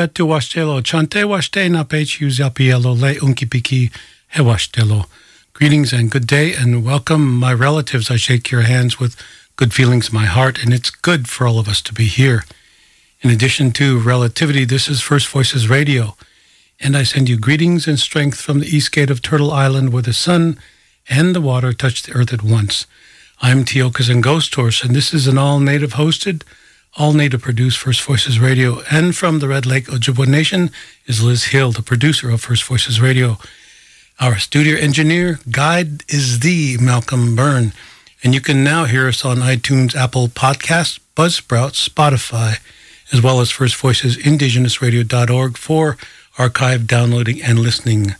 Ambetu washtelo, chante washte na pechu zapielo le unkipiki he washtelo. Greetings and good day and welcome, my relatives. I shake your hands with good feelings in my heart, and it's good for all of us to be here. In addition to relativity, this is First Voices Radio, and I send you greetings and strength from the east gate of Turtle Island, where the sun and the water touch the earth at once. I'm Tiokasin Ghost Horse, and this is an all native hosted all native produced First Voices Radio. And from the Red Lake Ojibwe Nation is Liz Hill, the producer of First Voices Radio. Our studio engineer guide is the Malcolm Byrne. And you can now hear us on iTunes, Apple Podcasts, Buzzsprout, Spotify, as well as First Voices Indigenous indigenousradio.org for archive downloading and listening.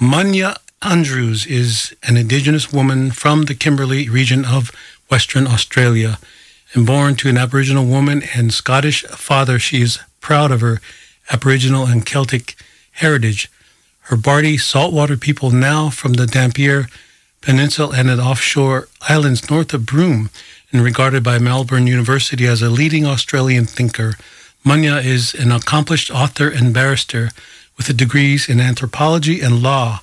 Munya Andrews is an Indigenous woman from the Kimberley region of Western Australia and born to an Aboriginal woman and Scottish father, she is proud of her Aboriginal and Celtic heritage. Her Bardi saltwater people now from the Dampier Peninsula and the offshore islands north of Broome and regarded by Melbourne University as a leading Australian thinker. Munya is an accomplished author and barrister with degrees in anthropology and law.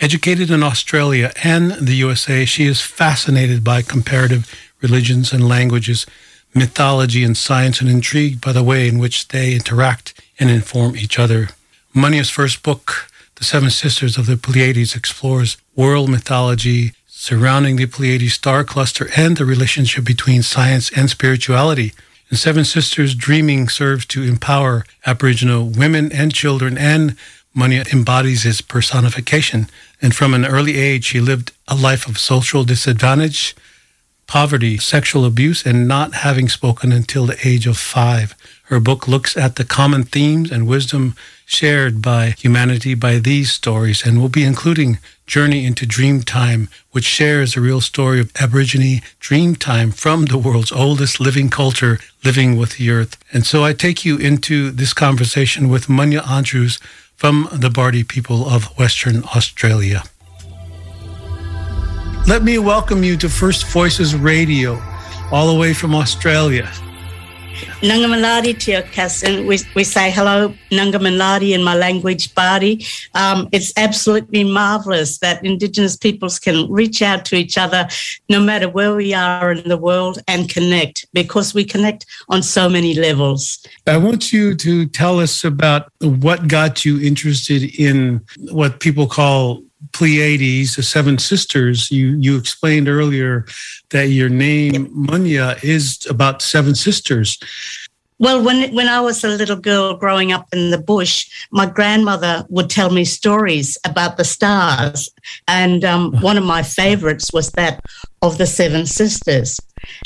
Educated in Australia and the USA, she is fascinated by comparative religions and languages, mythology and science, and intrigued by the way in which they interact and inform each other. Munya's first book, The Seven Sisters of the Pleiades, explores world mythology surrounding the Pleiades star cluster and the relationship between science and spirituality. And Seven Sisters Dreaming serves to empower Aboriginal women and children, and Munya embodies its personification. And from an early age, she lived a life of social disadvantage, poverty, sexual abuse, and not having spoken until the age of five. Her book looks at the common themes and wisdom shared by humanity by these stories and will be including Journey into Dreamtime, which shares the real story of Aborigine Dreamtime from the world's oldest living culture, living with the earth. And so I take you into this conversation with Munya Andrews from the Bardi people of Western Australia. Let me welcome you to First Voices Radio, all the way from Australia. Nangamaladi Tiokas, and we, we say hello, Nangamaladi in my language, Bardi. Um, it's absolutely marvelous that Indigenous peoples can reach out to each other no matter where we are in the world and connect because we connect on so many levels. I want you to tell us about what got you interested in what people call Pleiades, the seven sisters. You you explained earlier that your name Munya is about seven sisters. Well, when when I was a little girl growing up in the bush, my grandmother would tell me stories about the stars, and um, one of my favorites was that of the seven sisters.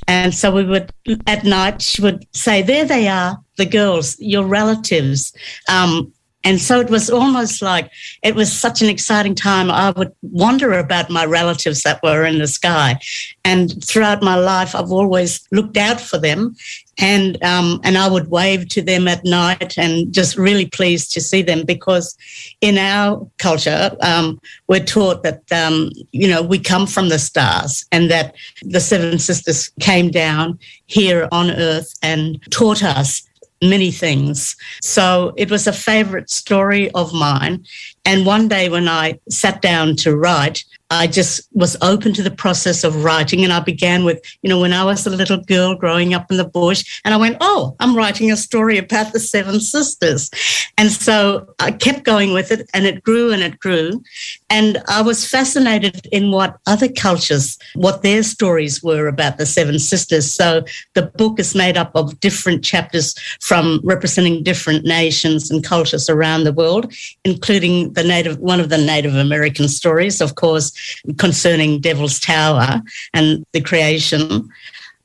And so we would at night she would say, "There they are, the girls, your relatives." Um, and so it was almost like it was such an exciting time. I would wonder about my relatives that were in the sky. And throughout my life, I've always looked out for them. and um, and I would wave to them at night, and just really pleased to see them because in our culture um, we're taught that um, you know we come from the stars, and that the Seven Sisters came down here on Earth and taught us many things. So it was a favorite story of mine. And one day when I sat down to write, I just was open to the process of writing. And I began with, you know, when I was a little girl growing up in the bush, and I went, oh, I'm writing a story about the Seven Sisters. And so I kept going with it, and it grew and it grew. And I was fascinated in what other cultures, what their stories were about the Seven Sisters. So the book is made up of different chapters from representing different nations and cultures around the world, including the native, one of the Native American stories, of course, concerning Devil's Tower and the creation.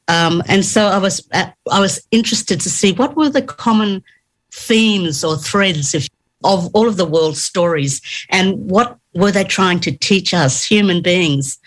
Um, and so I was uh, I was interested to see what were the common themes or threads of, of all of the world's stories and what were they trying to teach us human beings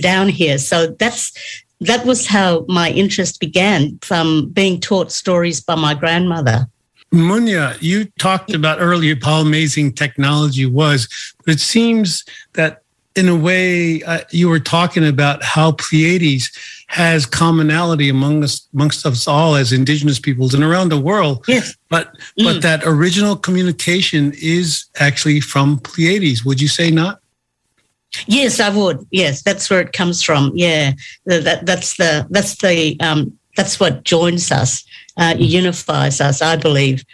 down here. So that's that was how my interest began from being taught stories by my grandmother. Munya, you talked about earlier how amazing technology was, but it seems that in a way, uh, you were talking about how Pleiades has commonality among us, amongst us all as indigenous peoples and around the world. Yes. But mm. but that original communication is actually from Pleiades. Would you say not? Yes, I would. Yes, that's where it comes from. Yeah, that that's the that's the um, that's what joins us, uh, unifies us. I believe.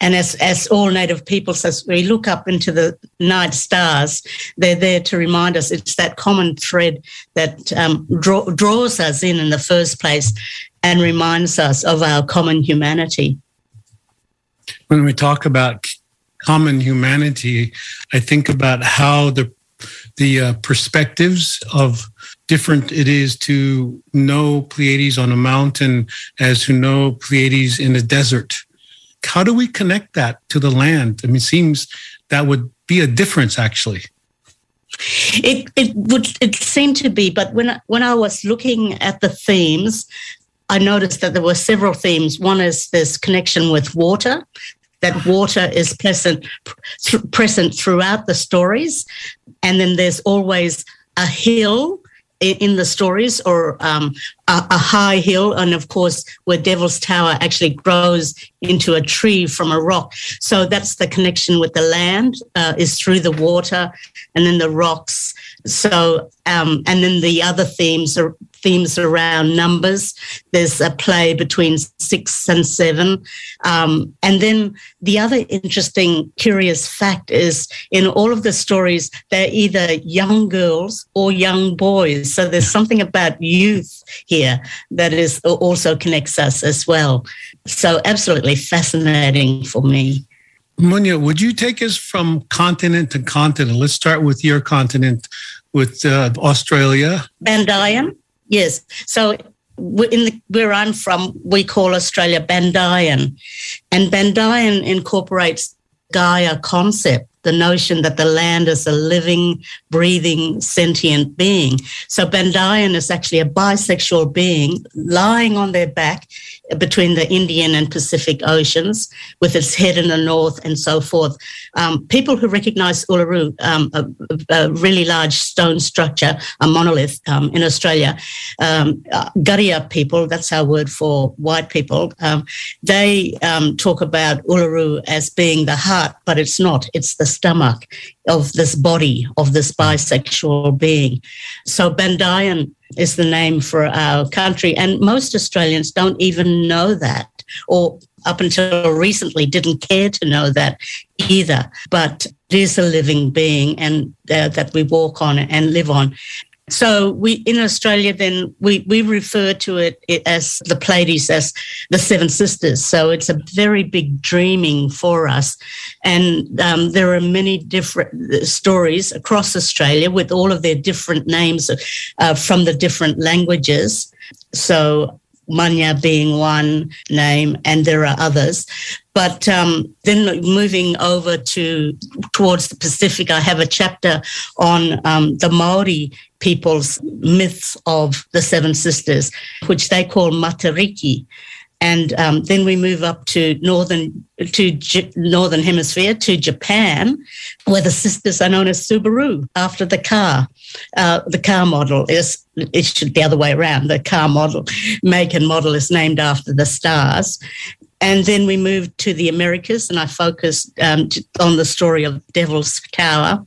And as, as all Native peoples, as we look up into the night stars, they're there to remind us it's that common thread that um, draw, draws us in in the first place and reminds us of our common humanity. When we talk about common humanity, I think about how the the uh, perspectives of different it is to know Pleiades on a mountain as to know Pleiades in a desert how do we connect that to the land? I mean, it seems that would be a difference actually. It it would it seemed to be, but when when I was looking at the themes, I noticed that there were several themes. One is this connection with water, that water is present present throughout the stories, and then there's always a hill in the stories or um, a, a, high hill. And of course where devil's tower actually grows into a tree from a rock. So that's the connection with the land uh, is through the water and then the rocks. So um, and then the other themes are themes around numbers. There's a play between six and seven. Um, and then the other interesting, curious fact is in all of the stories, they're either young girls or young boys. So there's something about youth here that is also connects us as well. So absolutely fascinating for me. Munya, would you take us from continent to continent? Let's start with your continent, with uh, Australia. Bandayan. Yes. So in the, where I'm from, we call Australia Bandayan, and Bandayan incorporates Gaia concept, the notion that the land is a living, breathing, sentient being. So Bandayan is actually a bisexual being lying on their back between the Indian and Pacific Oceans, with its head in the north and so forth. Um, people who recognize Uluru, um, a, a, really large stone structure, a monolith um, in Australia, um, uh, Garia people, that's our word for white people, um, they um, talk about Uluru as being the heart, but it's not, it's the stomach of this body, of this bisexual being. So Bandayan is the name for our country. And most Australians don't even know that, or up until recently didn't care to know that either. But it is a living being and uh, that we walk on and live on. So we in Australia then we, we refer to it, as the Pleiades as the Seven Sisters. So it's a very big dreaming for us, and um, there are many different uh, stories across Australia with all of their different names uh, from the different languages. So Munya being one name, and there are others. But um, then moving over to towards the Pacific, I have a chapter on um, the Maori people's myths of the Seven Sisters, which they call Matariki. and um, then we move up to northern to J- northern hemisphere to Japan, where the sisters are known as Subaru after the car. Uh, the car model is it's the other way around. The car model, make and model is named after the stars. And then we moved to the Americas, and I focused um, on the story of Devil's Tower.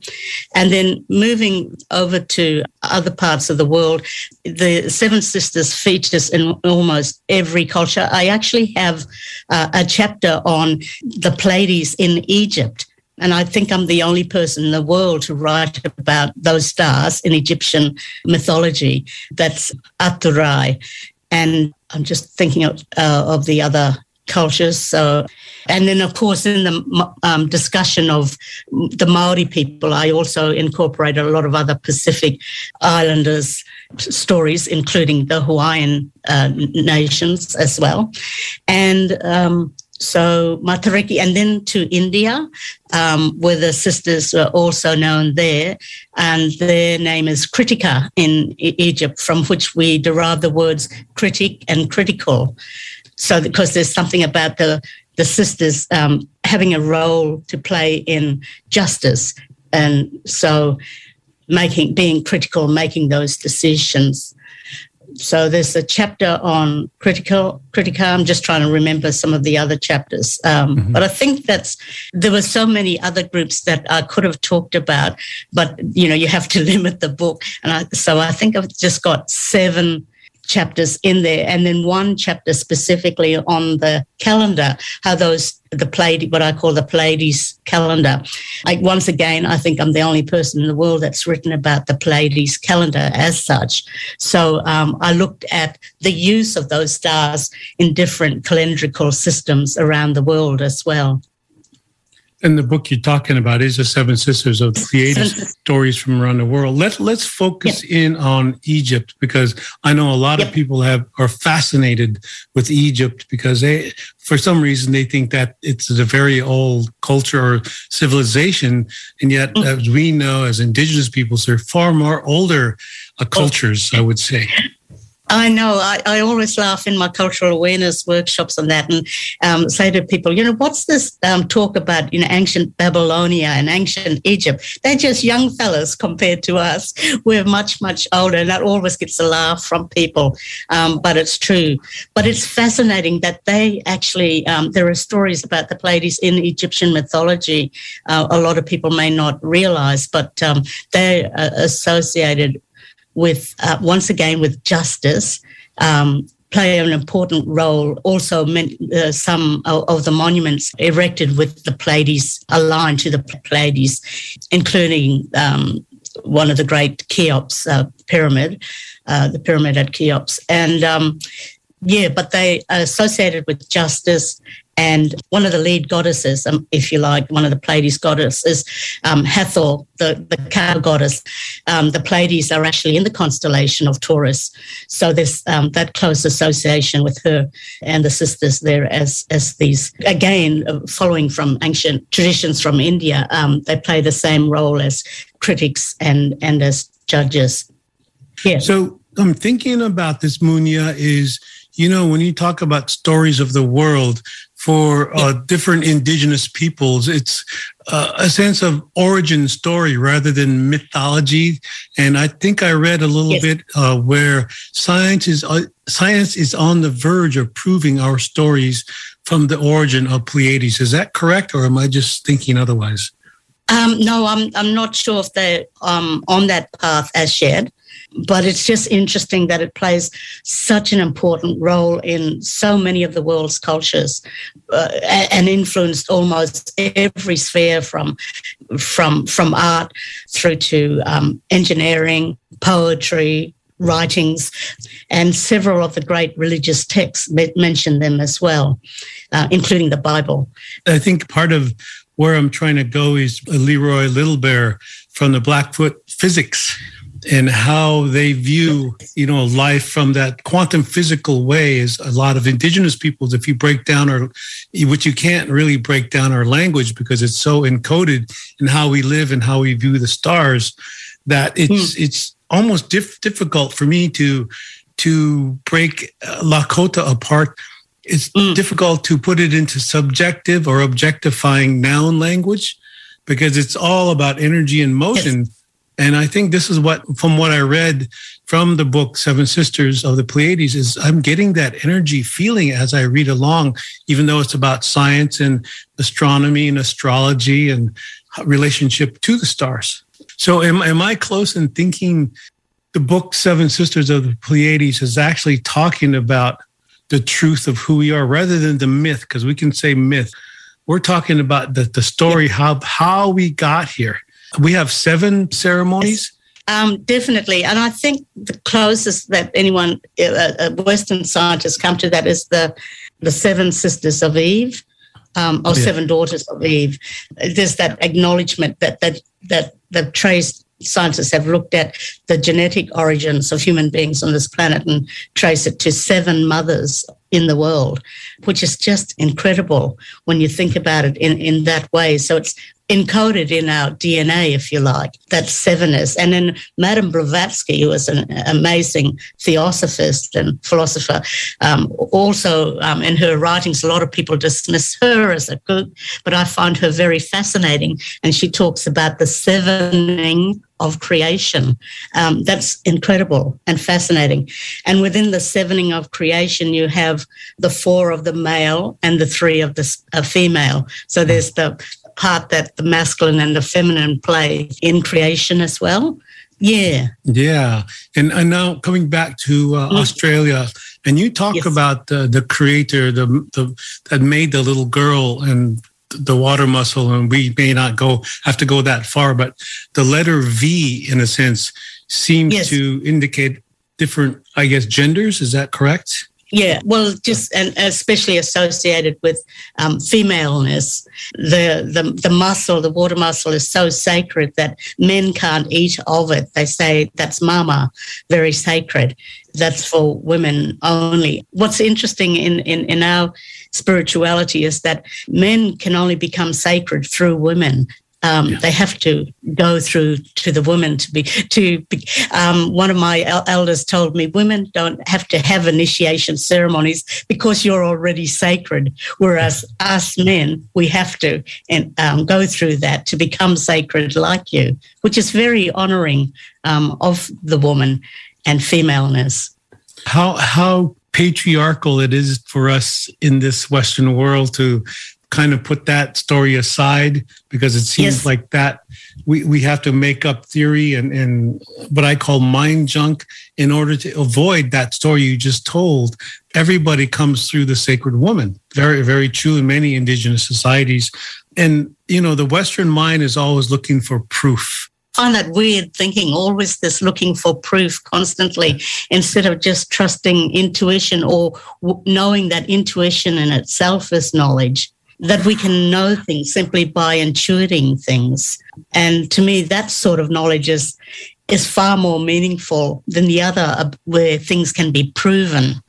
And then moving over to other parts of the world, the Seven Sisters features in almost every culture. I actually have uh, a chapter on the Pleiades in Egypt. And I think I'm the only person in the world to write about those stars in Egyptian mythology. That's Aturai. And I'm just thinking of, uh, of the other cultures. So, and then of course in the um, discussion of the Maori people, I also incorporated a lot of other Pacific Islanders stories, including the Hawaiian uh, nations as well, and. Um, so Matariki, and then to India, um, where the sisters were also known there, and their name is Kritika in Egypt, from which we derive the words critic and critical. So, because there's something about the the sisters um, having a role to play in justice, and so making being critical, making those decisions. So there's a chapter on critical critica. I'm just trying to remember some of the other chapters, um, mm-hmm. but I think that's there were so many other groups that I could have talked about, but you know you have to limit the book, and I, so I think I've just got seven chapters in there, and then one chapter specifically on the calendar, how those the Pleiades, what I call the Pleiades calendar. Like once again, I think I'm the only person in the world that's written about the Pleiades calendar as such. So um, I looked at the use of those stars in different calendrical systems around the world as well. And the book you're talking about is the Seven Sisters of Pleiades stories from around the world. Let Let's focus yep. in on Egypt because I know a lot yep. of people have are fascinated with Egypt because they, for some reason, they think that it's a very old culture or civilization, and yet, mm. as we know, as Indigenous peoples, they're far more older uh, cultures. I would say. I know. I, I always laugh in my cultural awareness workshops on that and um, say to people, you know, what's this um, talk about, you know, ancient Babylonia and ancient Egypt? They're just young fellas compared to us. We're much, much older. And that always gets a laugh from people. Um, but it's true. But it's fascinating that they actually, um, there are stories about the Pleiades in Egyptian mythology. Uh, a lot of people may not realize, but um, they're uh, associated with uh, once again with justice. Um, play an important role. Also, uh, some of the monuments erected with the Pleiades aligned to the Pleiades, including um, one of the great Cheops uh, pyramid, uh, the pyramid at Cheops, and um, yeah, but they are associated with justice and one of the lead goddesses, um, if you like, one of the Pleiades goddesses, um, Hathor, the, the cow goddess. Um, the Pleiades are actually in the constellation of Taurus. So there's um, that close association with her and the sisters there as, as these, again, uh, following from ancient traditions from India, um, they play the same role as critics and, and as judges. Yeah. So I'm thinking about this, Munya, is you know, when you talk about stories of the world, for uh, different indigenous peoples. It's uh, a sense of origin story rather than mythology. And I think I read a little yes. bit uh, where science is uh, science is on the verge of proving our stories from the origin of Pleiades. Is that correct, or am I just thinking otherwise? Um, no, I'm I'm not sure if they're um, on that path as yet but it's just interesting that it plays such an important role in so many of the world's cultures uh, and influenced almost every sphere from from from art through to um, engineering, poetry, writings, and several of the great religious texts mention them as well, uh, including the Bible. I think part of where I'm trying to go is Leroy Little Bear from the Blackfoot Physics and how they view you know life from that quantum physical way is a lot of indigenous peoples if you break down our which you can't really break down our language because it's so encoded in how we live and how we view the stars that it's mm. it's almost dif- difficult for me to to break lakota apart it's mm. difficult to put it into subjective or objectifying noun language because it's all about energy and motion. Yes. And I think this is what, from what I read from the book Seven Sisters of the Pleiades, is I'm getting that energy feeling as I read along, even though it's about science and astronomy and astrology and relationship to the stars. So, am, am I close in thinking the book Seven Sisters of the Pleiades is actually talking about the truth of who we are rather than the myth? Because we can say myth. We're talking about the, the story, how, how we got here we have seven ceremonies. Um, definitely. And I think the closest that anyone, a Western scientists come to that is the, the seven sisters of Eve. Um, or yeah. seven daughters of Eve. There's that acknowledgement that that that the trace scientists have looked at the genetic origins of human beings on this planet and trace it to seven mothers in the world, which is just incredible when you think about it in, in that way. So it's encoded in our DNA, if you like, that sevenness. And then Madame Blavatsky, who was an amazing theosophist and philosopher, um, also um, in her writings, a lot of people dismiss her as a good, but I find her very fascinating. And she talks about the sevening of creation. Um, that's incredible and fascinating. And within the sevening of creation, you have the four of the male and the three of the uh, female. So there's the part that the masculine and the feminine play in creation as well. Yeah. Yeah. And, and now coming back to uh, mm. Australia, and you talk yes. about the, the creator the, the that made the little girl and the water mussel, and we may not go have to go that far, but the letter V, in a sense, seems yes. to indicate different, I guess, genders. Is that correct? Yeah, well, just and especially associated with um, femaleness, the, the the mussel, the water muscle, is so sacred that men can't eat of it. They say that's mama, very sacred. That's for women only. What's interesting in in, in our spirituality is that men can only become sacred through women. Um, yeah. They have to go through to the women to be to. Be, um, one of my elders told me women don't have to have initiation ceremonies because you're already sacred, whereas us men we have to and um, go through that to become sacred like you, which is very honouring um, of the woman and femaleness. How how patriarchal it is for us in this Western world to kind of put that story aside because it seems yes. like that we, we have to make up theory and, and what I call mind junk in order to avoid that story you just told. Everybody comes through the sacred woman. Very, very true in many indigenous societies. And, you know, the Western mind is always looking for proof I find that weird thinking, always this looking for proof constantly instead of just trusting intuition or knowing that intuition in itself is knowledge that we can know things simply by intuiting things. And to me, that sort of knowledge is is far more meaningful than the other uh, where things can be proven.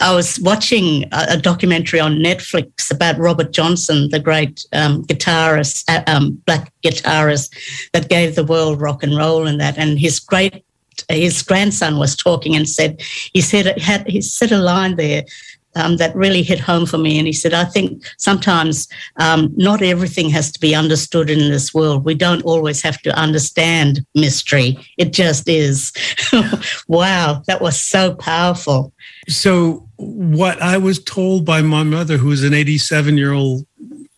I was watching a, documentary on Netflix about Robert Johnson, the great um, guitarist, uh, um, black guitarist that gave the world rock and roll and that. And his great, his grandson was talking and said, he said, had, he said a line there um, that really hit home for me. And he said, I think sometimes um, not everything has to be understood in this world. We don't always have to understand mystery, it just is. wow, that was so powerful. So, what I was told by my mother, who is an 87 year old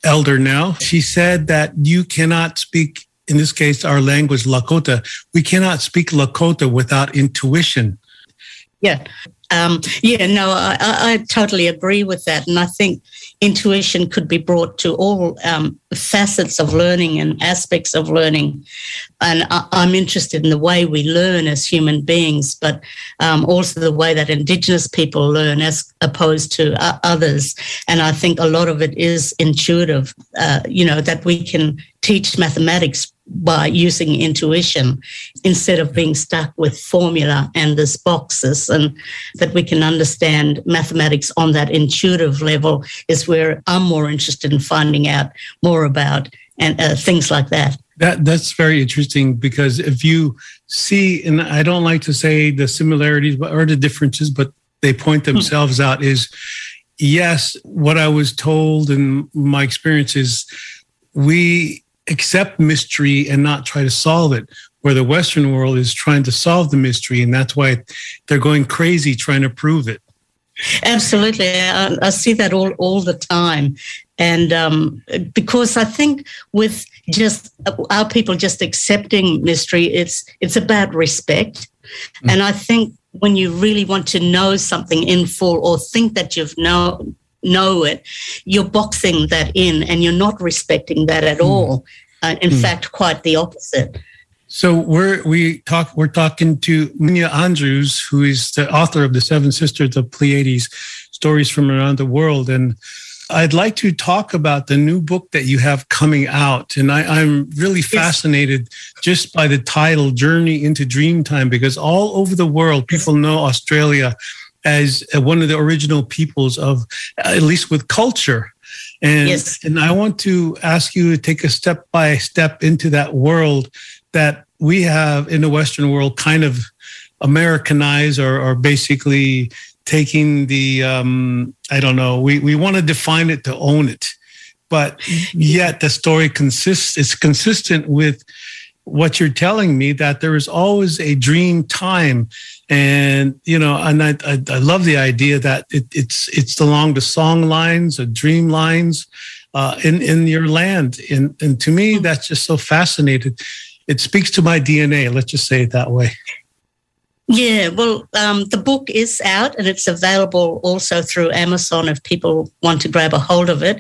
elder now, she said that you cannot speak. In this case, our language, Lakota, we cannot speak Lakota without intuition. Yeah. Um, yeah, no, I, I, totally agree with that. And I think intuition could be brought to all um, facets of learning and aspects of learning. And I, am interested in the way we learn as human beings, but um, also the way that Indigenous people learn as opposed to uh, others. And I think a lot of it is intuitive, uh, you know, that we can teach mathematics by using intuition instead of being stuck with formula and these boxes and that we can understand mathematics on that intuitive level is where I'm more interested in finding out more about and uh, things like that. That that's very interesting because if you see, and I don't like to say the similarities or the differences, but they point themselves out. Is yes, what I was told and my experience is we accept mystery and not try to solve it, where the Western world is trying to solve the mystery. And that's why they're going crazy trying to prove it. Absolutely. I, I see that all, all the time. And um, because I think with just our people just accepting mystery, it's it's about respect. Mm. And I think when you really want to know something in full or think that you've know know it, you're boxing that in and you're not respecting that at mm. all. Uh, in mm. fact, quite the opposite. So we're we talk we're talking to Munya Andrews, who is the author of the Seven Sisters of Pleiades, stories from around the world, and I'd like to talk about the new book that you have coming out. And I, am really fascinated just by the title, Journey into Dreamtime, because all over the world, people know Australia as one of the original peoples of, at least with culture. And, yes. and I want to ask you to take a step by step into that world that we have in the Western world kind of Americanized or, or basically taking the um, I don't know. We we want to define it to own it, but yet the story consists it's consistent with what you're telling me that there is always a dream time and you know and i i, I love the idea that it, it's it's along the song lines or dream lines uh, in in your land and and to me that's just so fascinating it speaks to my DNA. Let's just say it that way. Yeah, well, um, the book is out and it's available also through Amazon if people want to grab a hold of it.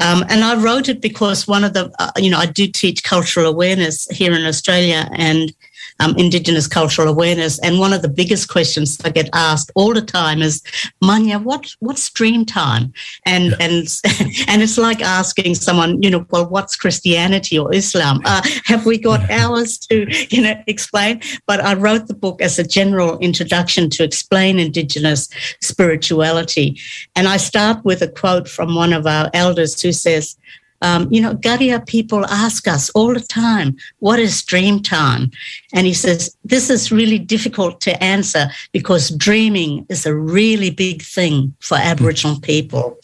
Um, and I wrote it because one of the, uh, you know, I do teach cultural awareness here in Australia and um, Indigenous cultural awareness. And one of the biggest questions I get asked all the time is, Munya, what what's dream time? And yeah. and and it's like asking someone, you know, well, what's Christianity or Islam? Uh, have we got hours to you know explain? But I wrote the book as a general introduction to explain Indigenous spirituality, and I start with a quote from one of our elders who says. Um, you know, Garia people ask us all the time, what is dream time? And he says, this is really difficult to answer because dreaming is a really big thing for Aboriginal people.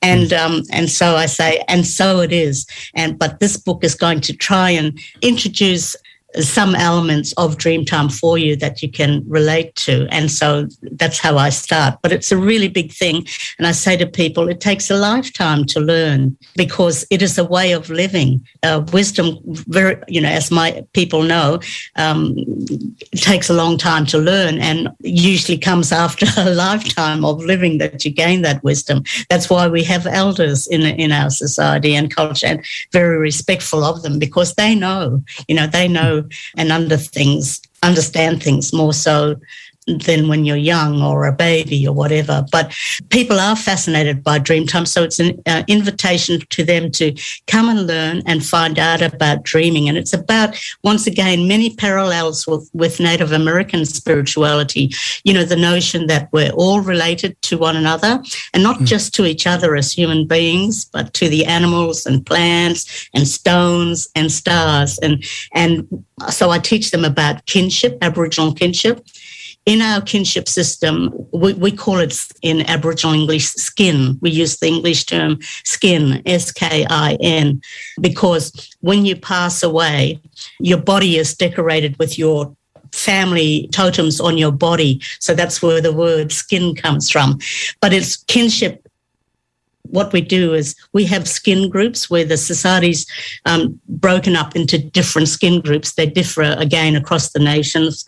And, um, and so I say, and so it is. And, but this book is going to try and introduce some elements of Dreamtime for you that you can relate to. And so that's how I start. But it's a really big thing. And I say to people, it takes a lifetime to learn because it is a way of living. Uh, wisdom, very, you know, as my people know, um, takes a long time to learn and usually comes after a lifetime of living that you gain that wisdom. That's why we have elders in, in our society and culture and very respectful of them because they know, you know, they know and under things, understand things more so than when you're young or a baby or whatever. But people are fascinated by Dreamtime. So it's an uh, invitation to them to come and learn and find out about dreaming. And it's about, once again, many parallels with, with Native American spirituality. You know, the notion that we're all related to one another and not mm. just to each other as human beings, but to the animals and plants and stones and stars. And, and so I teach them about kinship, Aboriginal kinship in our kinship system, we, we call it in Aboriginal English skin. We use the English term skin, S K I N, because when you pass away, your body is decorated with your family totems on your body. So that's where the word skin comes from. But it's kinship what we do is we have skin groups where the society's um, broken up into different skin groups. They differ again across the nations.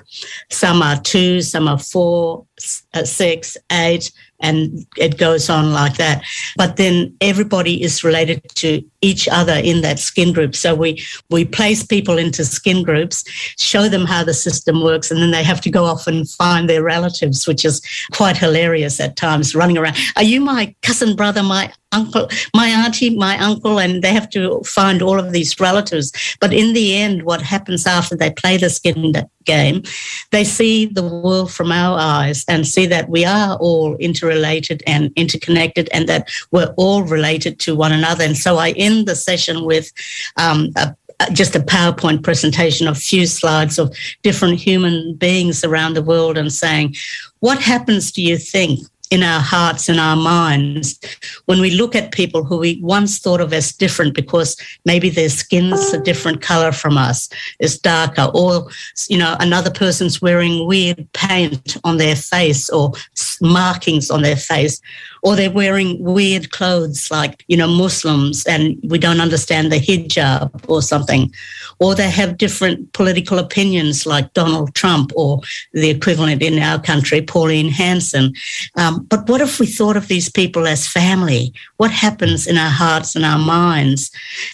Some are two, some are four, uh, six, eight, and it goes on like that. But then everybody is related to each other in that skin group. So we we place people into skin groups, show them how the system works, and then they have to go off and find their relatives, which is quite hilarious at times, running around. Are you my cousin brother, my uncle, my auntie, my uncle, and they have to find all of these relatives. But in the end, what happens after they play the skin game, they see the world from our eyes and see that we are all interrelated and interconnected and that we're all related to one another. And so I end the session with um, a just a PowerPoint presentation of few slides of different human beings around the world and saying, what happens do you think in our hearts and our minds when we look at people who we once thought of as different because maybe their skin's a different color from us, is darker, or you know another person's wearing weird paint on their face or markings on their face, or they're wearing weird clothes like you know Muslims and we don't understand the hijab or something, or they have different political opinions like Donald Trump or the equivalent in our country, Pauline Hanson. Um, but what if we thought of these people as family? What happens in our hearts and our minds?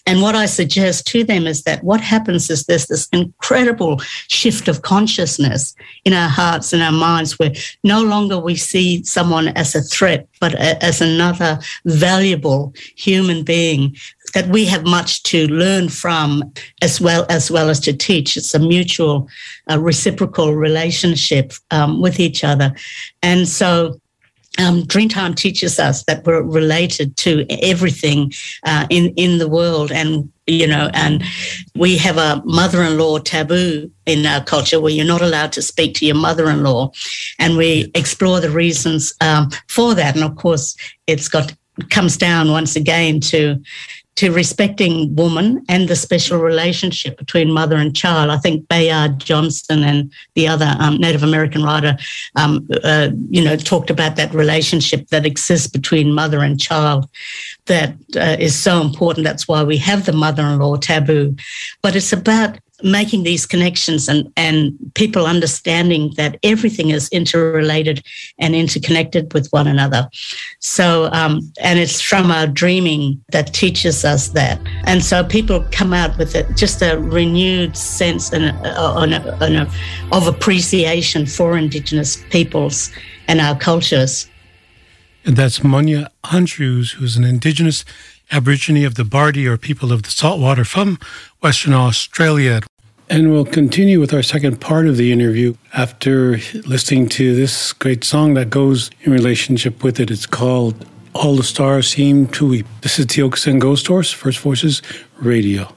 And what I suggest to them is that what happens is there's this incredible shift of consciousness in our hearts and our minds where no longer we see someone as a threat, but as another valuable human being that we have much to learn from as well as well as to teach. It's a mutual uh, reciprocal relationship um, with each other. And so um, Dreamtime teaches us that we're related to everything uh, in in the world, and you know, and we have a mother-in-law taboo in our culture where you're not allowed to speak to your mother-in-law, and we explore the reasons um, for that. And of course, it's got comes down once again to to respecting woman and the special relationship between mother and child. I think Bayard Johnson and the other um, Native American writer, um, uh, you know, talked about that relationship that exists between mother and child that uh, is so important. That's why we have the mother-in-law taboo. But it's about making these connections and, and people understanding that everything is interrelated and interconnected with one another. So, um, and it's from our dreaming that teaches us that. And so people come out with it, just a renewed sense and, uh, of appreciation for Indigenous peoples and our cultures. And that's Munya Andrews, who's an Indigenous Aborigine of the Bardi or people of the saltwater from Western Australia. And we'll continue with our second part of the interview after listening to this great song that goes in relationship with it. It's called All the Stars Seem to Weep. This is Tiokasin Ghost Horse, First Voices Radio.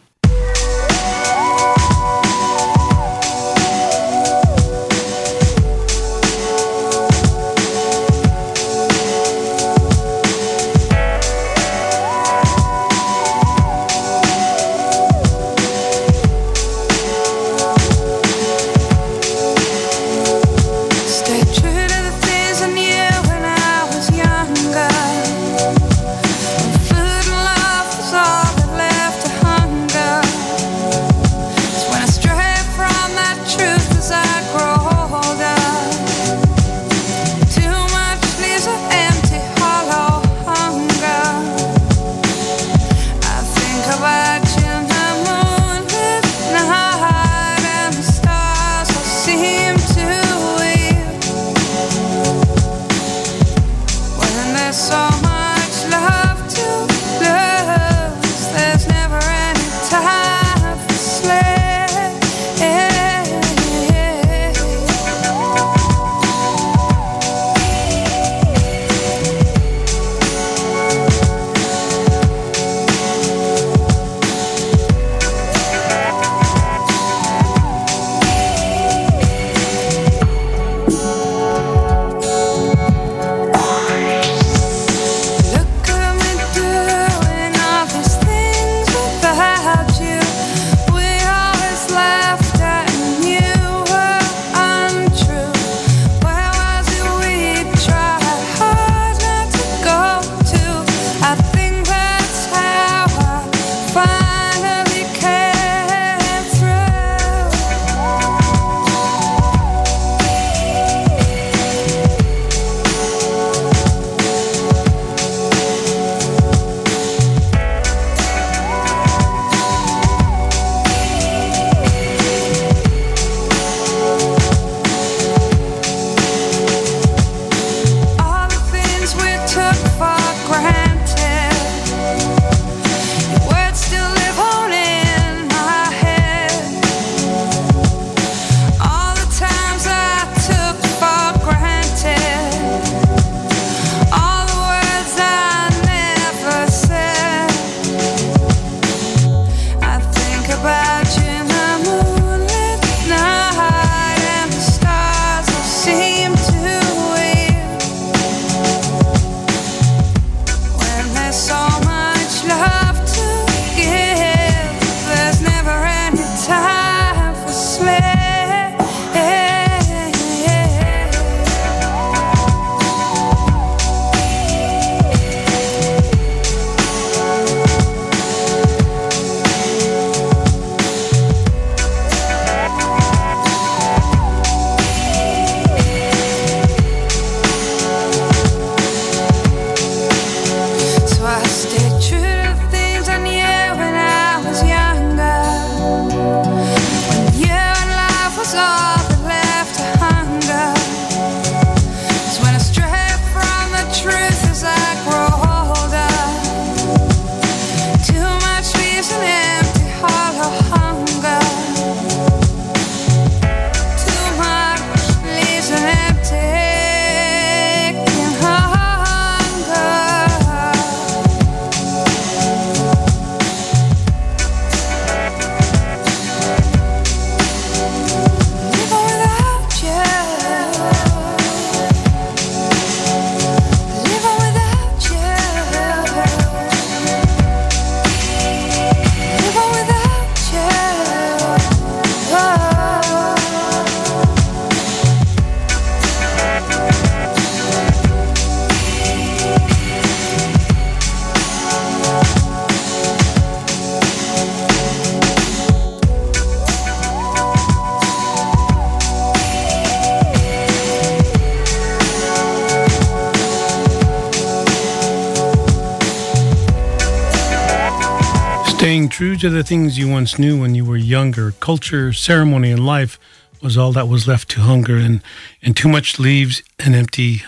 True to the things you once knew when you were younger, culture, ceremony, and life was all that was left to hunger, and, and too much leaves an empty,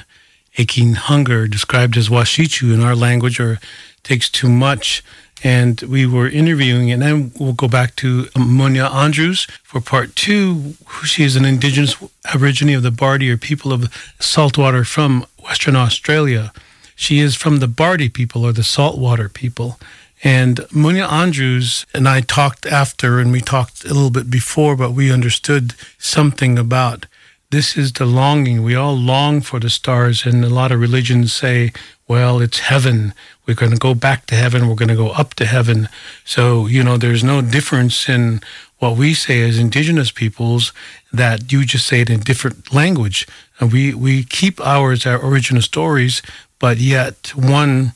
aching hunger, described as washichu in our language, or takes too much. And we were interviewing, and then we'll go back to Munya Andrews for part two. She is an indigenous aborigine of the Bardi, or people of saltwater from Western Australia. She is from the Bardi people, or the saltwater people. And Munya Andrews and I talked after, and we talked a little bit before, but we understood something about this is the longing. We all long for the stars, and a lot of religions say, well, it's heaven. We're going to go back to heaven. We're going to go up to heaven. So, you know, there's no difference in what we say as indigenous peoples that you just say it in different language. And we, we keep ours, our original stories, but yet one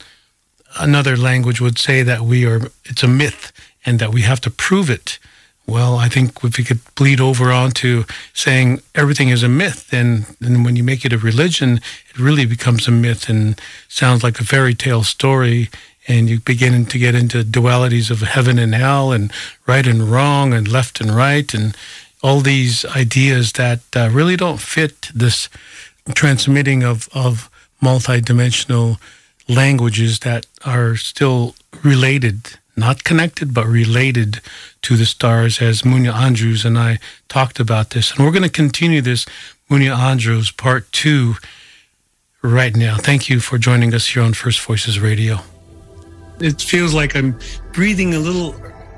another language would say that we are it's a myth and that we have to prove it. Well, I think if we could bleed over onto saying everything is a myth, then, then when you make it a religion, it really becomes a myth and sounds like a fairy tale story. And you begin to get into dualities of heaven and hell and right and wrong and left and right and all these ideas that uh, really don't fit this transmitting of, of multidimensional languages that are still related, not connected, but related to the stars, as Munya Andrews and I talked about this. And we're going to continue this Munya Andrews part two right now. Thank you for joining us here on First Voices Radio. It feels like I'm breathing a little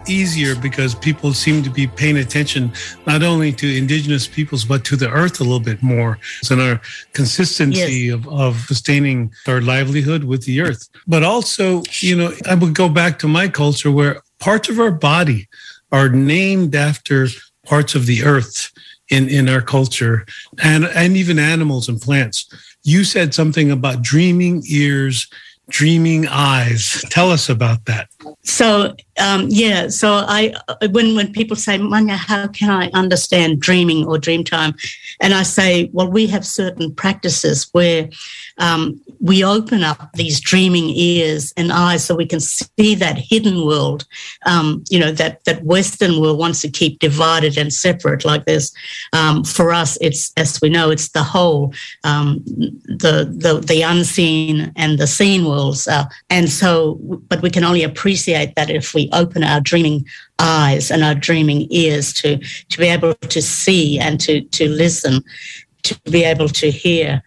easier because people seem to be paying attention not only to indigenous peoples but to the earth a little bit more. And our consistency yes. of, of sustaining our livelihood with the earth. But also you know i would go back to my culture where parts of our body are named after parts of the earth in in our culture and and even animals and plants. You said something about dreaming ears dreaming eyes. Tell us about that. So um, yeah, so I when when people say, Munya, how can I understand dreaming or dream time? And I say, well, we have certain practices where um, we open up these dreaming ears and eyes so we can see that hidden world, um, you know, that that Western world wants to keep divided and separate like this. Um, for us, it's as we know, it's the whole, um, the the the unseen and the seen worlds, uh, and so, but we can only appreciate that if we open our dreaming eyes and our dreaming ears to, to be able to see and to, to listen, to be able to hear.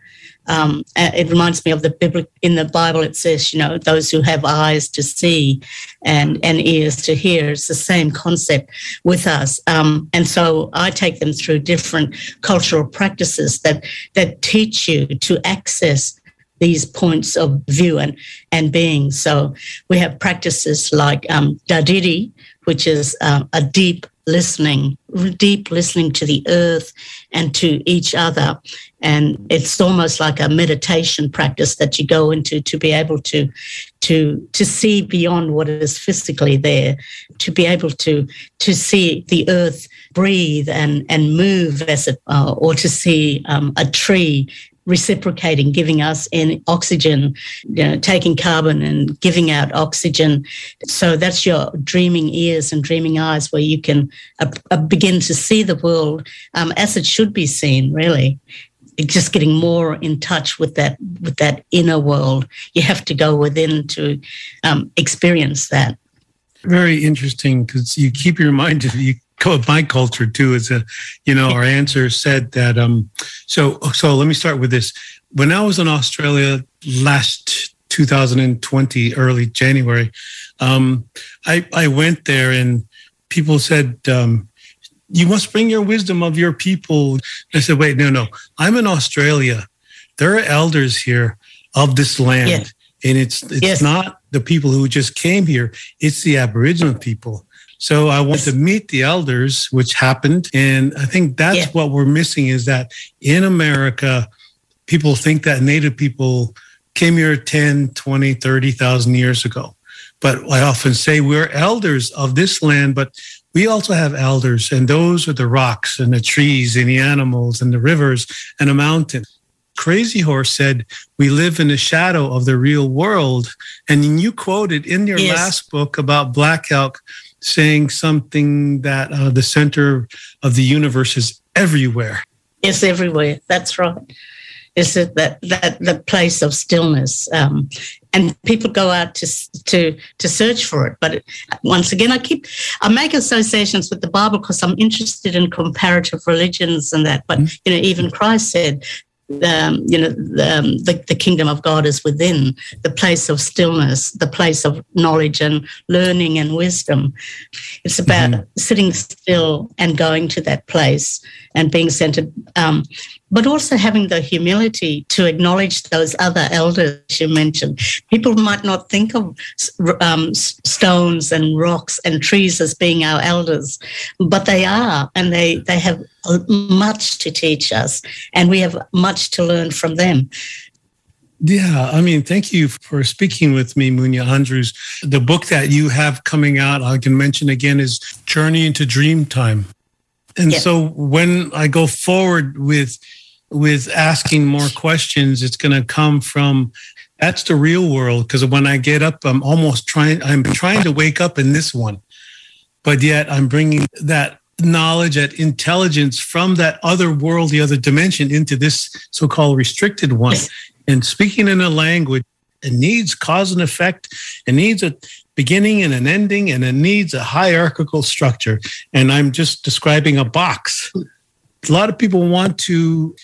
Um, it reminds me of the Bible. In the Bible, it says, you know, those who have eyes to see and, and ears to hear. It's the same concept with us. Um, and so I take them through different cultural practices that, that teach you to access these points of view and, and being. So we have practices like um, Dadirri, which is um, a deep listening, deep listening to the earth and to each other. And it's almost like a meditation practice that you go into to be able to, to, to see beyond what is physically there, to be able to, to see the earth breathe and, and move as it, uh, or to see um, a tree reciprocating, giving us in oxygen, you know, taking carbon and giving out oxygen. So that's your dreaming ears and dreaming eyes, where you can uh, uh, begin to see the world um, as it should be seen. Really, just getting more in touch with that with that inner world. You have to go within to um, experience that. Very interesting because you keep your mind you my culture too is a you know our answer said that um so so let me start with this. When i was in australia last 2020 early january um i i went there and people said um you must bring your wisdom of your people. I said wait no no. I'm in australia. There are elders here of this land yeah. and it's it's yes. not the people who just came here. It's the aboriginal people so I went to meet the elders, which happened. And I think that's yeah. what we're missing is that in America, people think that Native people came here 10, 20, 30,000 years ago. But I often say we're elders of this land, but we also have elders, and those are the rocks and the trees and the animals and the rivers and the mountains. Crazy Horse said, We live in the shadow of the real world. And you quoted in your yes. last book about Black Elk saying something that uh, the center of the universe is everywhere. It's everywhere. That's right. It's that that the place of stillness, um, and people go out to to to search for it. But once again, I keep I make associations with the Bible because I'm interested in comparative religions and that. But mm-hmm. you know, even Christ said um, you know, the, um, the, the, kingdom of God is within, the place of stillness, the place of knowledge and learning and wisdom. It's about mm-hmm. sitting still and going to that place and being centered, um, but also having the humility to acknowledge those other elders you mentioned. People might not think of um, stones and rocks and trees as being our elders, but they are, and they, they have much to teach us, and we have much to learn from them. Yeah, I mean, thank you for speaking with me, Munya Andrews. The book that you have coming out, I can mention again, is Journey into Dreamtime. And yeah. so when I go forward with with asking more questions, it's going to come from that's the real world. Because when I get up, I'm almost trying. I'm trying to wake up in this one, but yet I'm bringing that knowledge, that intelligence from that other world, the other dimension, into this so-called restricted one. And speaking in a language, it needs cause and effect. It needs a beginning and an ending, and it needs a hierarchical structure. And I'm just describing a box. A lot of people want to,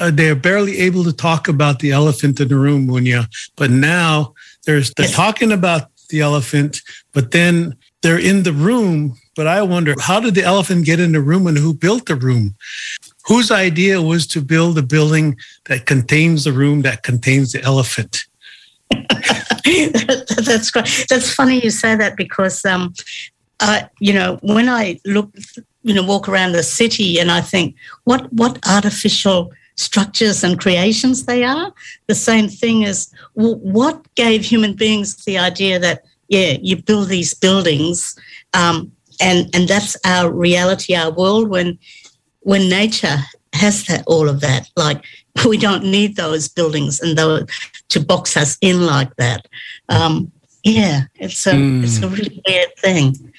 uh, they're barely able to talk about the elephant in the room, Munya. But now there's, they're talking about the elephant, but then they're in the room. But I wonder, how did the elephant get in the room and who built the room? Whose idea was to build a building that contains the room that contains the elephant? that's great. That's funny you say that because, um, uh, you know, when I look, you know, walk around the city and I think, what what artificial structures and creations they are. The same thing as well, what gave human beings the idea that yeah, you build these buildings, um, and and that's our reality, our world. When when nature has that all of that, like we don't need those buildings and those to box us in like that. Um, yeah, it's a mm. it's a really weird thing.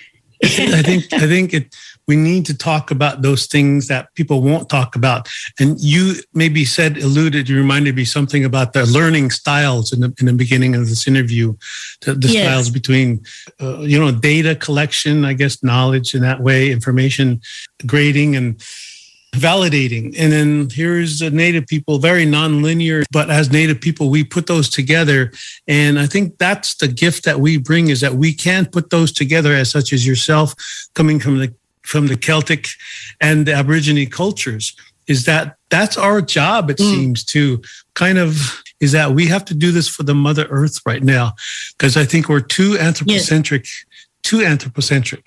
I think I think it. We need to talk about those things that people won't talk about. And you maybe said, alluded, you reminded me something about the learning styles in the in the beginning of this interview. The, the yes. styles between, uh, you know, data collection, I guess, knowledge in that way, information grading, and validating. And then here's the native people, very nonlinear, but as native people, we put those together. And I think that's the gift that we bring is that we can put those together as such as yourself coming from the from the Celtic and the Aborigine cultures. Is that that's our job, it mm. seems, to kind of is that we have to do this for the Mother Earth right now. Because I think we're too anthropocentric, yes. too anthropocentric.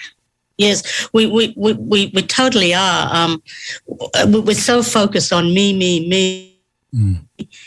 Yes, we we, we, we, we totally are. Um, we're so focused on me, me, me, mm.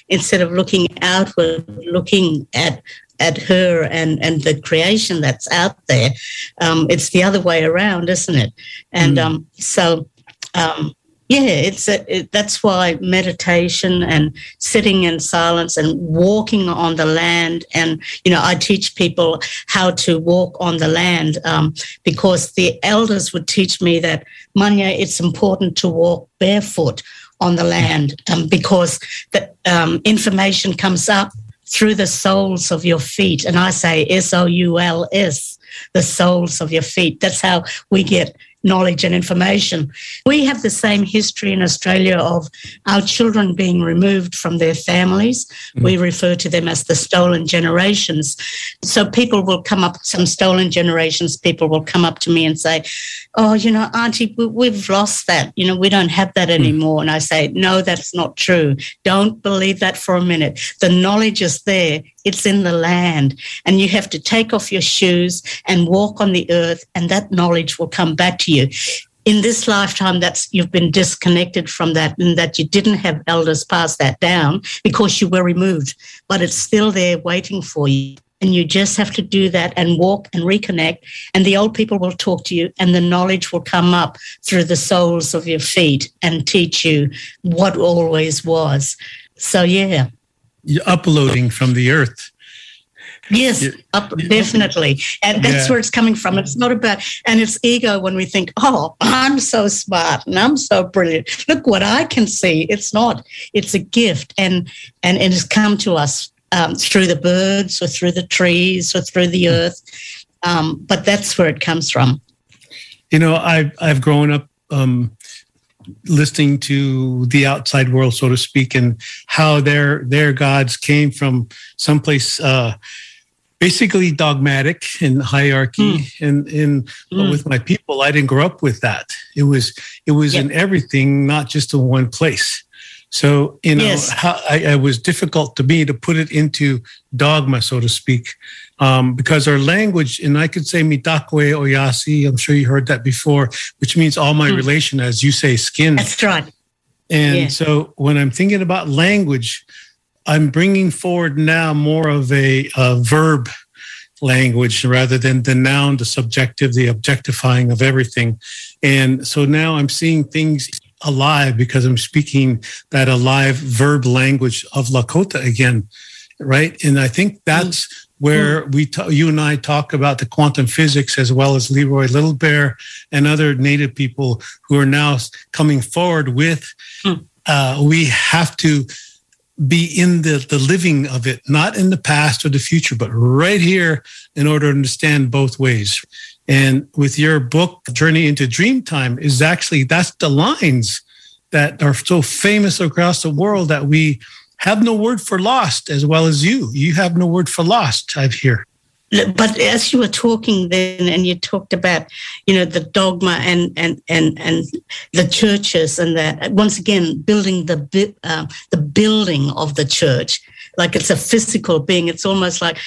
instead of looking outward, looking at at her and and the creation that's out there. Um, it's the other way around, isn't it? And mm. um, so um, yeah, it's a, it, that's why meditation and sitting in silence and walking on the land. And, you know, I teach people how to walk on the land um, because the elders would teach me that, Munya, it's important to walk barefoot on the land um, because the um, information comes up through the soles of your feet. And I say S O U L S, the soles of your feet. That's how we get knowledge and information. We have the same history in Australia of our children being removed from their families. Mm-hmm. We refer to them as the stolen generations. So people will come up, some stolen generations, people will come up to me and say, Oh, you know, Auntie, we've lost that. You know, we don't have that mm-hmm. anymore. Mm-hmm. And I say, No, that's not true. Don't believe that for a minute. The knowledge is there. It's in the land. And you have to take off your shoes and walk on the earth, and that knowledge will come back to you. In this lifetime, that's you've been disconnected from that, and that you didn't have elders pass that down because you were removed, but it's still there waiting for you. And you just have to do that and walk and reconnect. And the old people will talk to you, and the knowledge will come up through the soles of your feet and teach you what always was. So yeah, uploading from the earth. Yes, up, definitely. And that's yeah. where it's coming from. It's not about, and it's ego when we think, oh, I'm so smart and I'm so brilliant. Look what I can see. It's not. It's a gift. And, and it has come to us um, through the birds or through the trees or through the earth. Um, but that's where it comes from. You know, I've, I've grown up um, listening to the outside world, so to speak, and how their their gods came from someplace uh, basically dogmatic and hierarchy mm. and in mm. with my people i didn't grow up with that it was it was in everything not just in one place so you know yes. how, I, it was difficult to me to put it into dogma so to speak um, because our language and i could say mitakwe oyasi i'm sure you heard that before which means all my mm. relation as you say skin that's right and yeah. so when i'm thinking about language I'm bringing forward now more of a, a, verb language rather than the noun, the subjective, the objectifying of everything. And so now I'm seeing things alive because I'm speaking that alive verb language of Lakota again, right? And I think that's mm. where mm. we, t- you and I talk about the quantum physics as well as Leroy Little Bear and other Native people who are now coming forward with. Mm. Uh, we have to be in the, the living of it, not in the past or the future, but right here in order to understand both ways. And with your book, Journey into Dreamtime, is actually that's the lines that are so famous across the world that we have no word for lost as well as you. You have no word for lost, I've but as you were talking then and you talked about you know the dogma and and and and the churches and that once again building the uh, the building of the church like it's a physical being it's almost like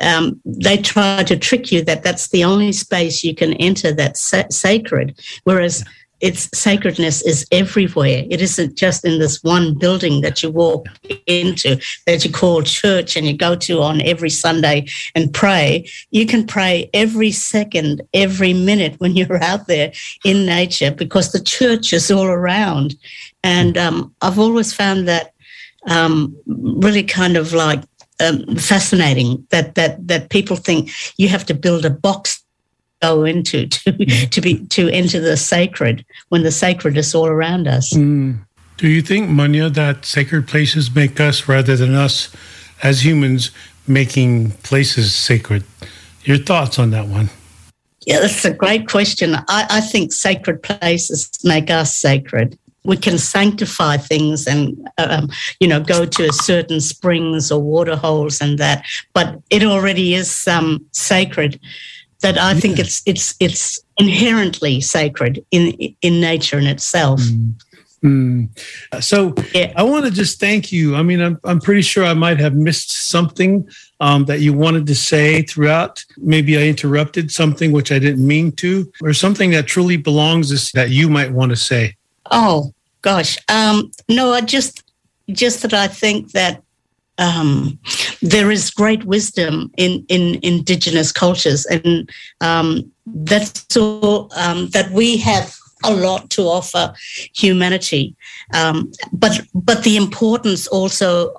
um, they try to trick you that that's the only space you can enter that's sa- sacred whereas its sacredness is everywhere. It isn't just in this one building that you walk into, that you call church and you go to on every Sunday and pray. You can pray every second, every minute when you're out there in nature because the church is all around. And um, I've always found that um, really kind of like um, fascinating that that that people think you have to build a box go into to to be to enter the sacred when the sacred is all around us. Mm. Do you think, Munya, that sacred places make us rather than us as humans making places sacred? Your thoughts on that one? Yeah, that's a great question. I, I think sacred places make us sacred we can sanctify things and um, you know go to certain springs or water holes and that but it already is um, sacred that I think it's it's it's inherently sacred in in nature in itself. Mm. Mm. So yeah. I want to just thank you. I mean, I'm, I'm pretty sure I might have missed something um, that you wanted to say throughout. Maybe I interrupted something which I didn't mean to, or something that truly belongs that you might want to say. Oh gosh, um, no, I just just that I think that um, there is great wisdom in, in indigenous cultures, and um, that's all um, that we have a lot to offer humanity. Um, but but the importance also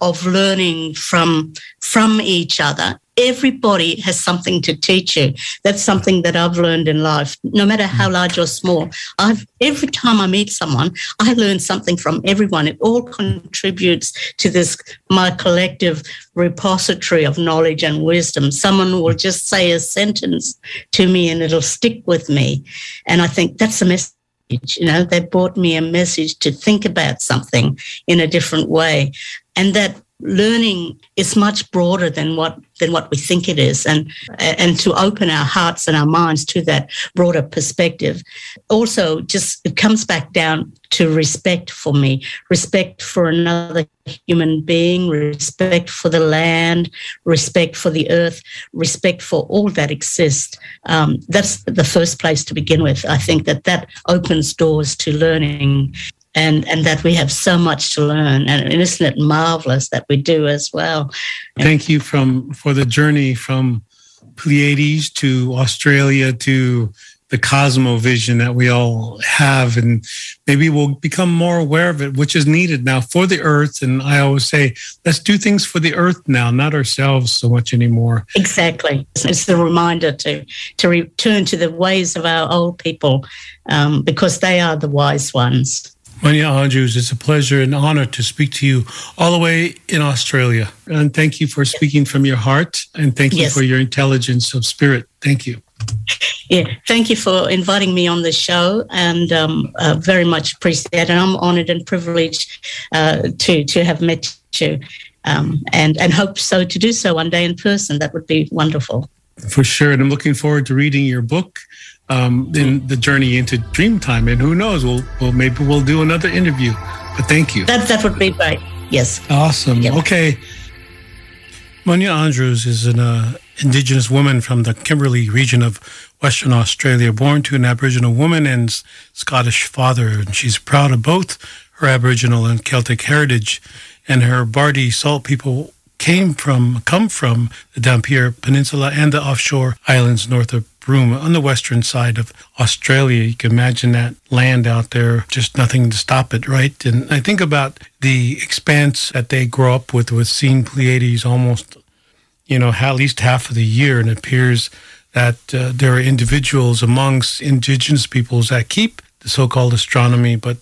of learning from from each other everybody has something to teach you. That's something that I've learned in life, no matter how large or small. I've every time I meet someone, I learn something from everyone. It all contributes to this my collective repository of knowledge and wisdom. Someone will just say a sentence to me and it'll stick with me. And I think that's a message. You know, they brought me a message to think about something in a different way. And that learning is much broader than what than what we think it is. And and to open our hearts and our minds to that broader perspective. Also just it comes back down to respect for me respect for another human being respect for the land respect for the earth respect for all that exists um, that's the first place to begin with. I think that that opens doors to learning and and that we have so much to learn. And isn't it marvelous that we do as well? Thank you from for the journey from pleiades to australia to the cosmo vision that we all have. And maybe we'll become more aware of it which is needed now for the earth. And i always say let's do things for the earth now not ourselves so much anymore. Exactly. It's the reminder to to return to the ways of our old people um, because they are the wise ones Munya Andrews, it's a pleasure and honor to speak to you all the way in Australia. And thank you for speaking from your heart and thank you yes. for your intelligence of spirit. Thank you. Yeah, thank you for inviting me on the show, and um, uh, very much appreciate it. And I'm honoured and privileged uh, to to have met you, um, and and hope so to do so one day in person. That would be wonderful. For sure, and I'm looking forward to reading your book. Um, in the journey into Dreamtime, and who knows, we'll, we'll maybe we'll do another interview. But thank you. That that would be great. Yes. Awesome. Yep. Okay. Munya Andrews is an uh, Indigenous woman from the Kimberley region of Western Australia, born to an Aboriginal woman and Scottish father. And she's proud of both her Aboriginal and Celtic heritage. And her Bardi Salt people came from, come from the Dampier Peninsula and the offshore islands north of Broome on the western side of Australia. You can imagine that land out there, just nothing to stop it, right? And I think about the expanse that they grow up with, with seeing Pleiades almost, you know, at least half of the year. And it appears that uh, there are individuals amongst indigenous peoples that keep the so-called astronomy, but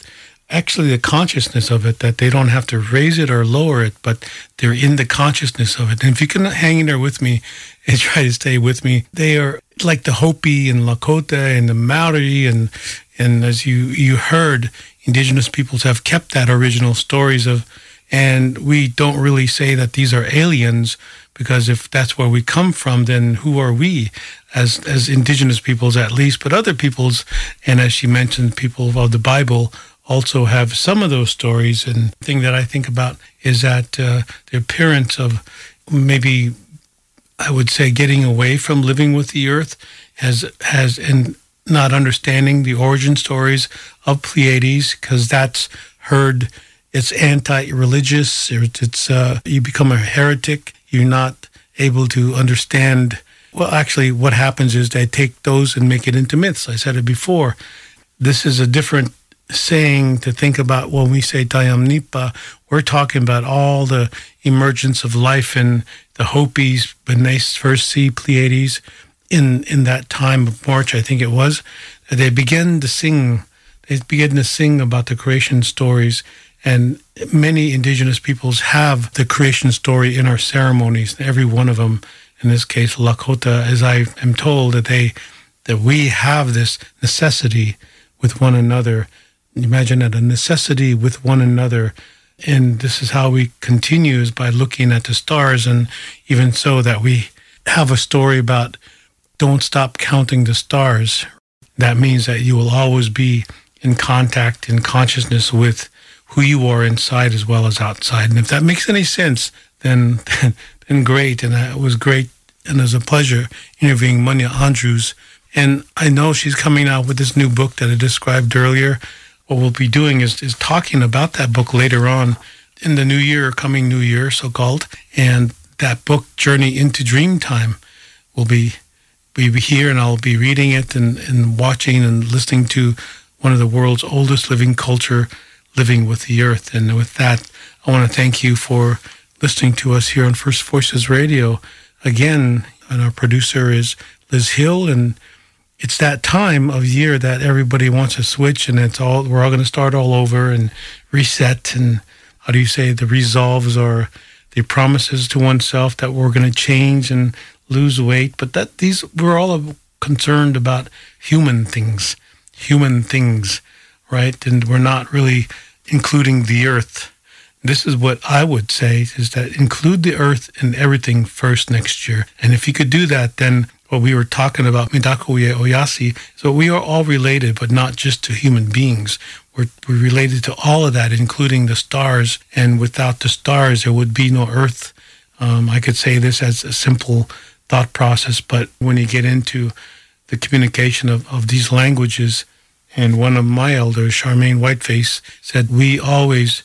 actually the consciousness of it that they don't have to raise it or lower it, but they're in the consciousness of it. And if you can hang in there with me and try to stay with me, they are like the Hopi and Lakota and the Maori and and as you you heard, indigenous peoples have kept that original stories of and we don't really say that these are aliens because if that's where we come from, then who are we as as indigenous peoples at least? But other peoples, and as she mentioned, people of the Bible also have some of those stories. And thing that I think about is that uh, the appearance of maybe I would say getting away from living with the earth has has and not understanding the origin stories of Pleiades because that's heard it's anti-religious it's uh, you become a heretic you're not able to understand. Well, actually, what happens is they take those and make it into myths. I said it before. This is a different saying to think about when we say Tayam Nipa. We're talking about all the emergence of life in the Hopis, when they first see Pleiades in in that time of March, I think it was. They began to sing. They began to sing about the creation stories and many indigenous peoples have the creation story in our ceremonies. Every one of them, in this case, Lakota, as I am told, that they that we have this necessity with one another. Imagine that a necessity with one another. And this is how we continue is by looking at the stars. And even so, that we have a story about don't stop counting the stars. That means that you will always be in contact, in consciousness with who you are inside as well as outside. And if that makes any sense, then then great. And it was great, and it was a pleasure interviewing Munya Andrews. And I know she's coming out with this new book that I described earlier. What we'll be doing is, is talking about that book later on in the new year, coming new year, so called. And that book, Journey into Dreamtime, will be be here, and I'll be reading it and, and watching and listening to one of the world's oldest living culture living with the earth. And with that, I want to thank you for listening to us here on First Voices Radio. Again, and our producer is Liz Hill, and it's that time of year that everybody wants to switch, and it's all we're all going to start all over and reset. And how do you say the resolves or the promises to oneself that we're going to change and lose weight? But that these we're all concerned about human things, human things, right? And we're not really including the earth. This is what I would say is that include the earth in everything first next year. And if you could do that, then what we were talking about, Midakuye Oyasi, so we are all related, but not just to human beings. We're, we're related to all of that, including the stars. And without the stars, there would be no earth. Um, I could say this as a simple thought process, but when you get into the communication of, of these languages, and one of my elders, Charmaine Whiteface, said, We always,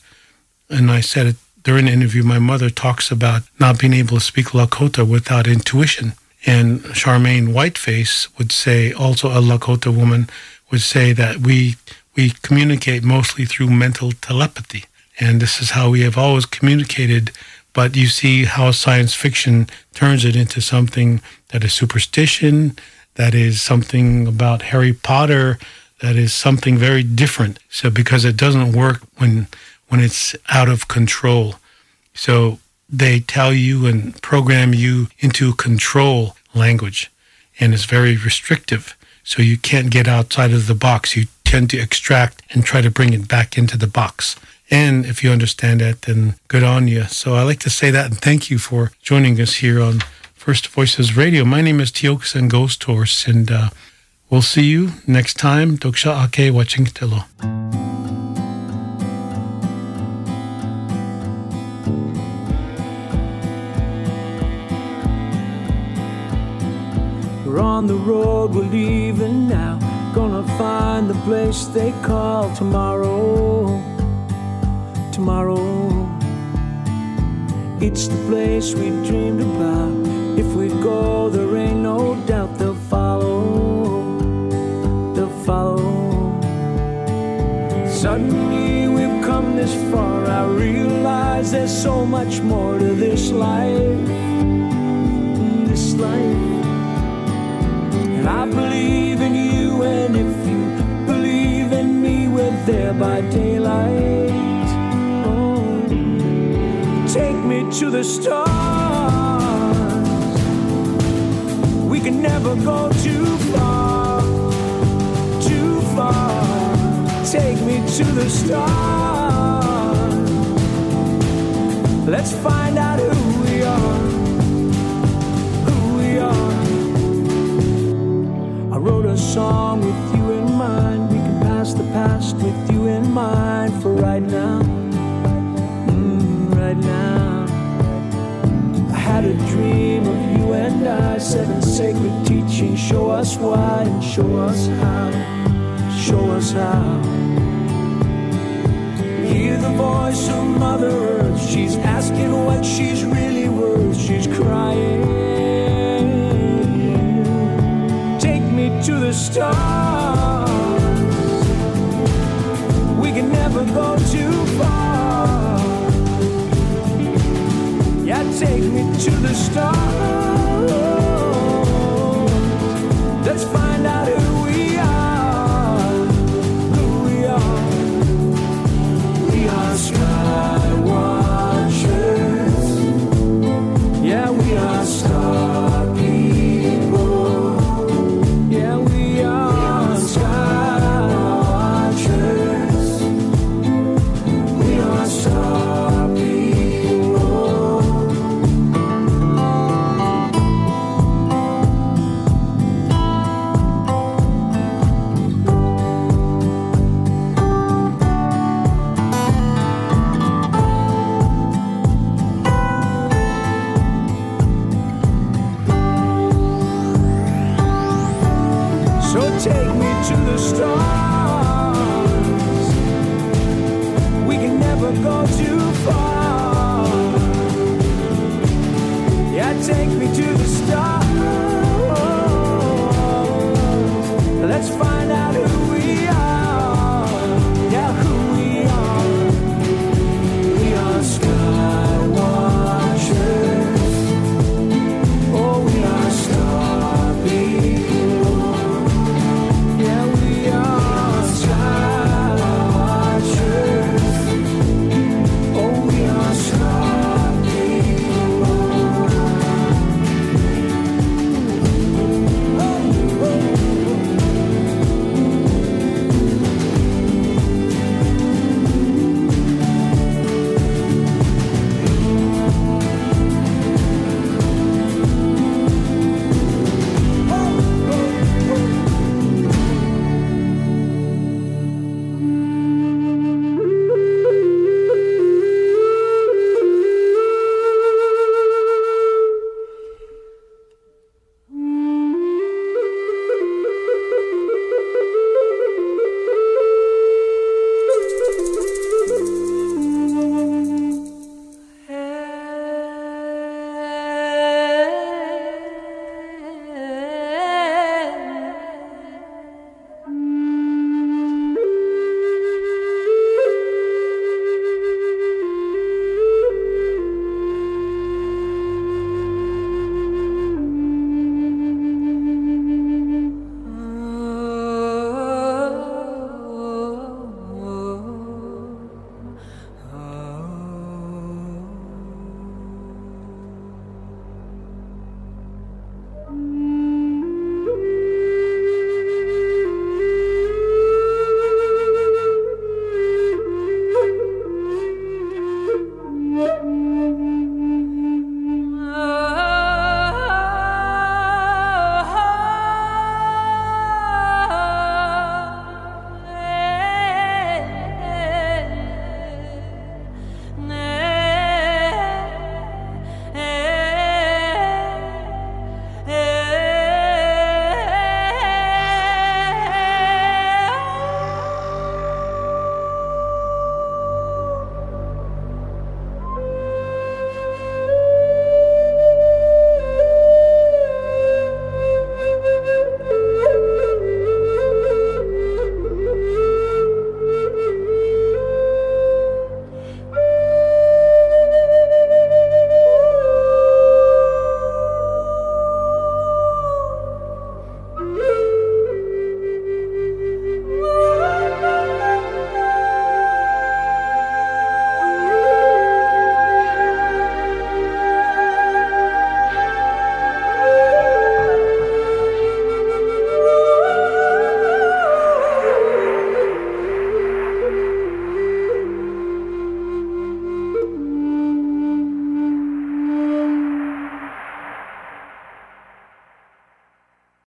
and I said it during the interview, my mother talks about not being able to speak Lakota without intuition. And Charmaine Whiteface would say, also a Lakota woman, would say that we we communicate mostly through mental telepathy. And this is how we have always communicated. But you see how science fiction turns it into something that is superstition, that is something about Harry Potter, that is something very different. So because it doesn't work when when it's out of control. So they tell you and program you into control language and it's very restrictive. So you can't get outside of the box. You tend to extract and try to bring it back into the box. And if you understand that, then good on you. So I like to say that and thank you for joining us here on First Voices Radio. My name is Tiokasin Ghost Horse, and uh, we'll see you next time. Doksha Ake watching We're on the road, we're leaving now. Gonna find the place they call tomorrow. Tomorrow. It's the place we dreamed about. If we go, there ain't no doubt they'll follow. They'll follow. Suddenly we've come this far. I realize there's so much more to this life. This life. And I believe in you, and if you believe in me, we're there by daylight. Oh, take me to the stars. We can never go too far, too far. Take me to the stars. Let's find out who song with you in mind. We can pass the past with you in mind for right now. Mm, right now. I had a dream of you and I. Seven sacred teachings. Show us why and show us how. Show us how. Hear the voice of Mother Earth. She's asking what she's really worth. She's crying take me to the stars.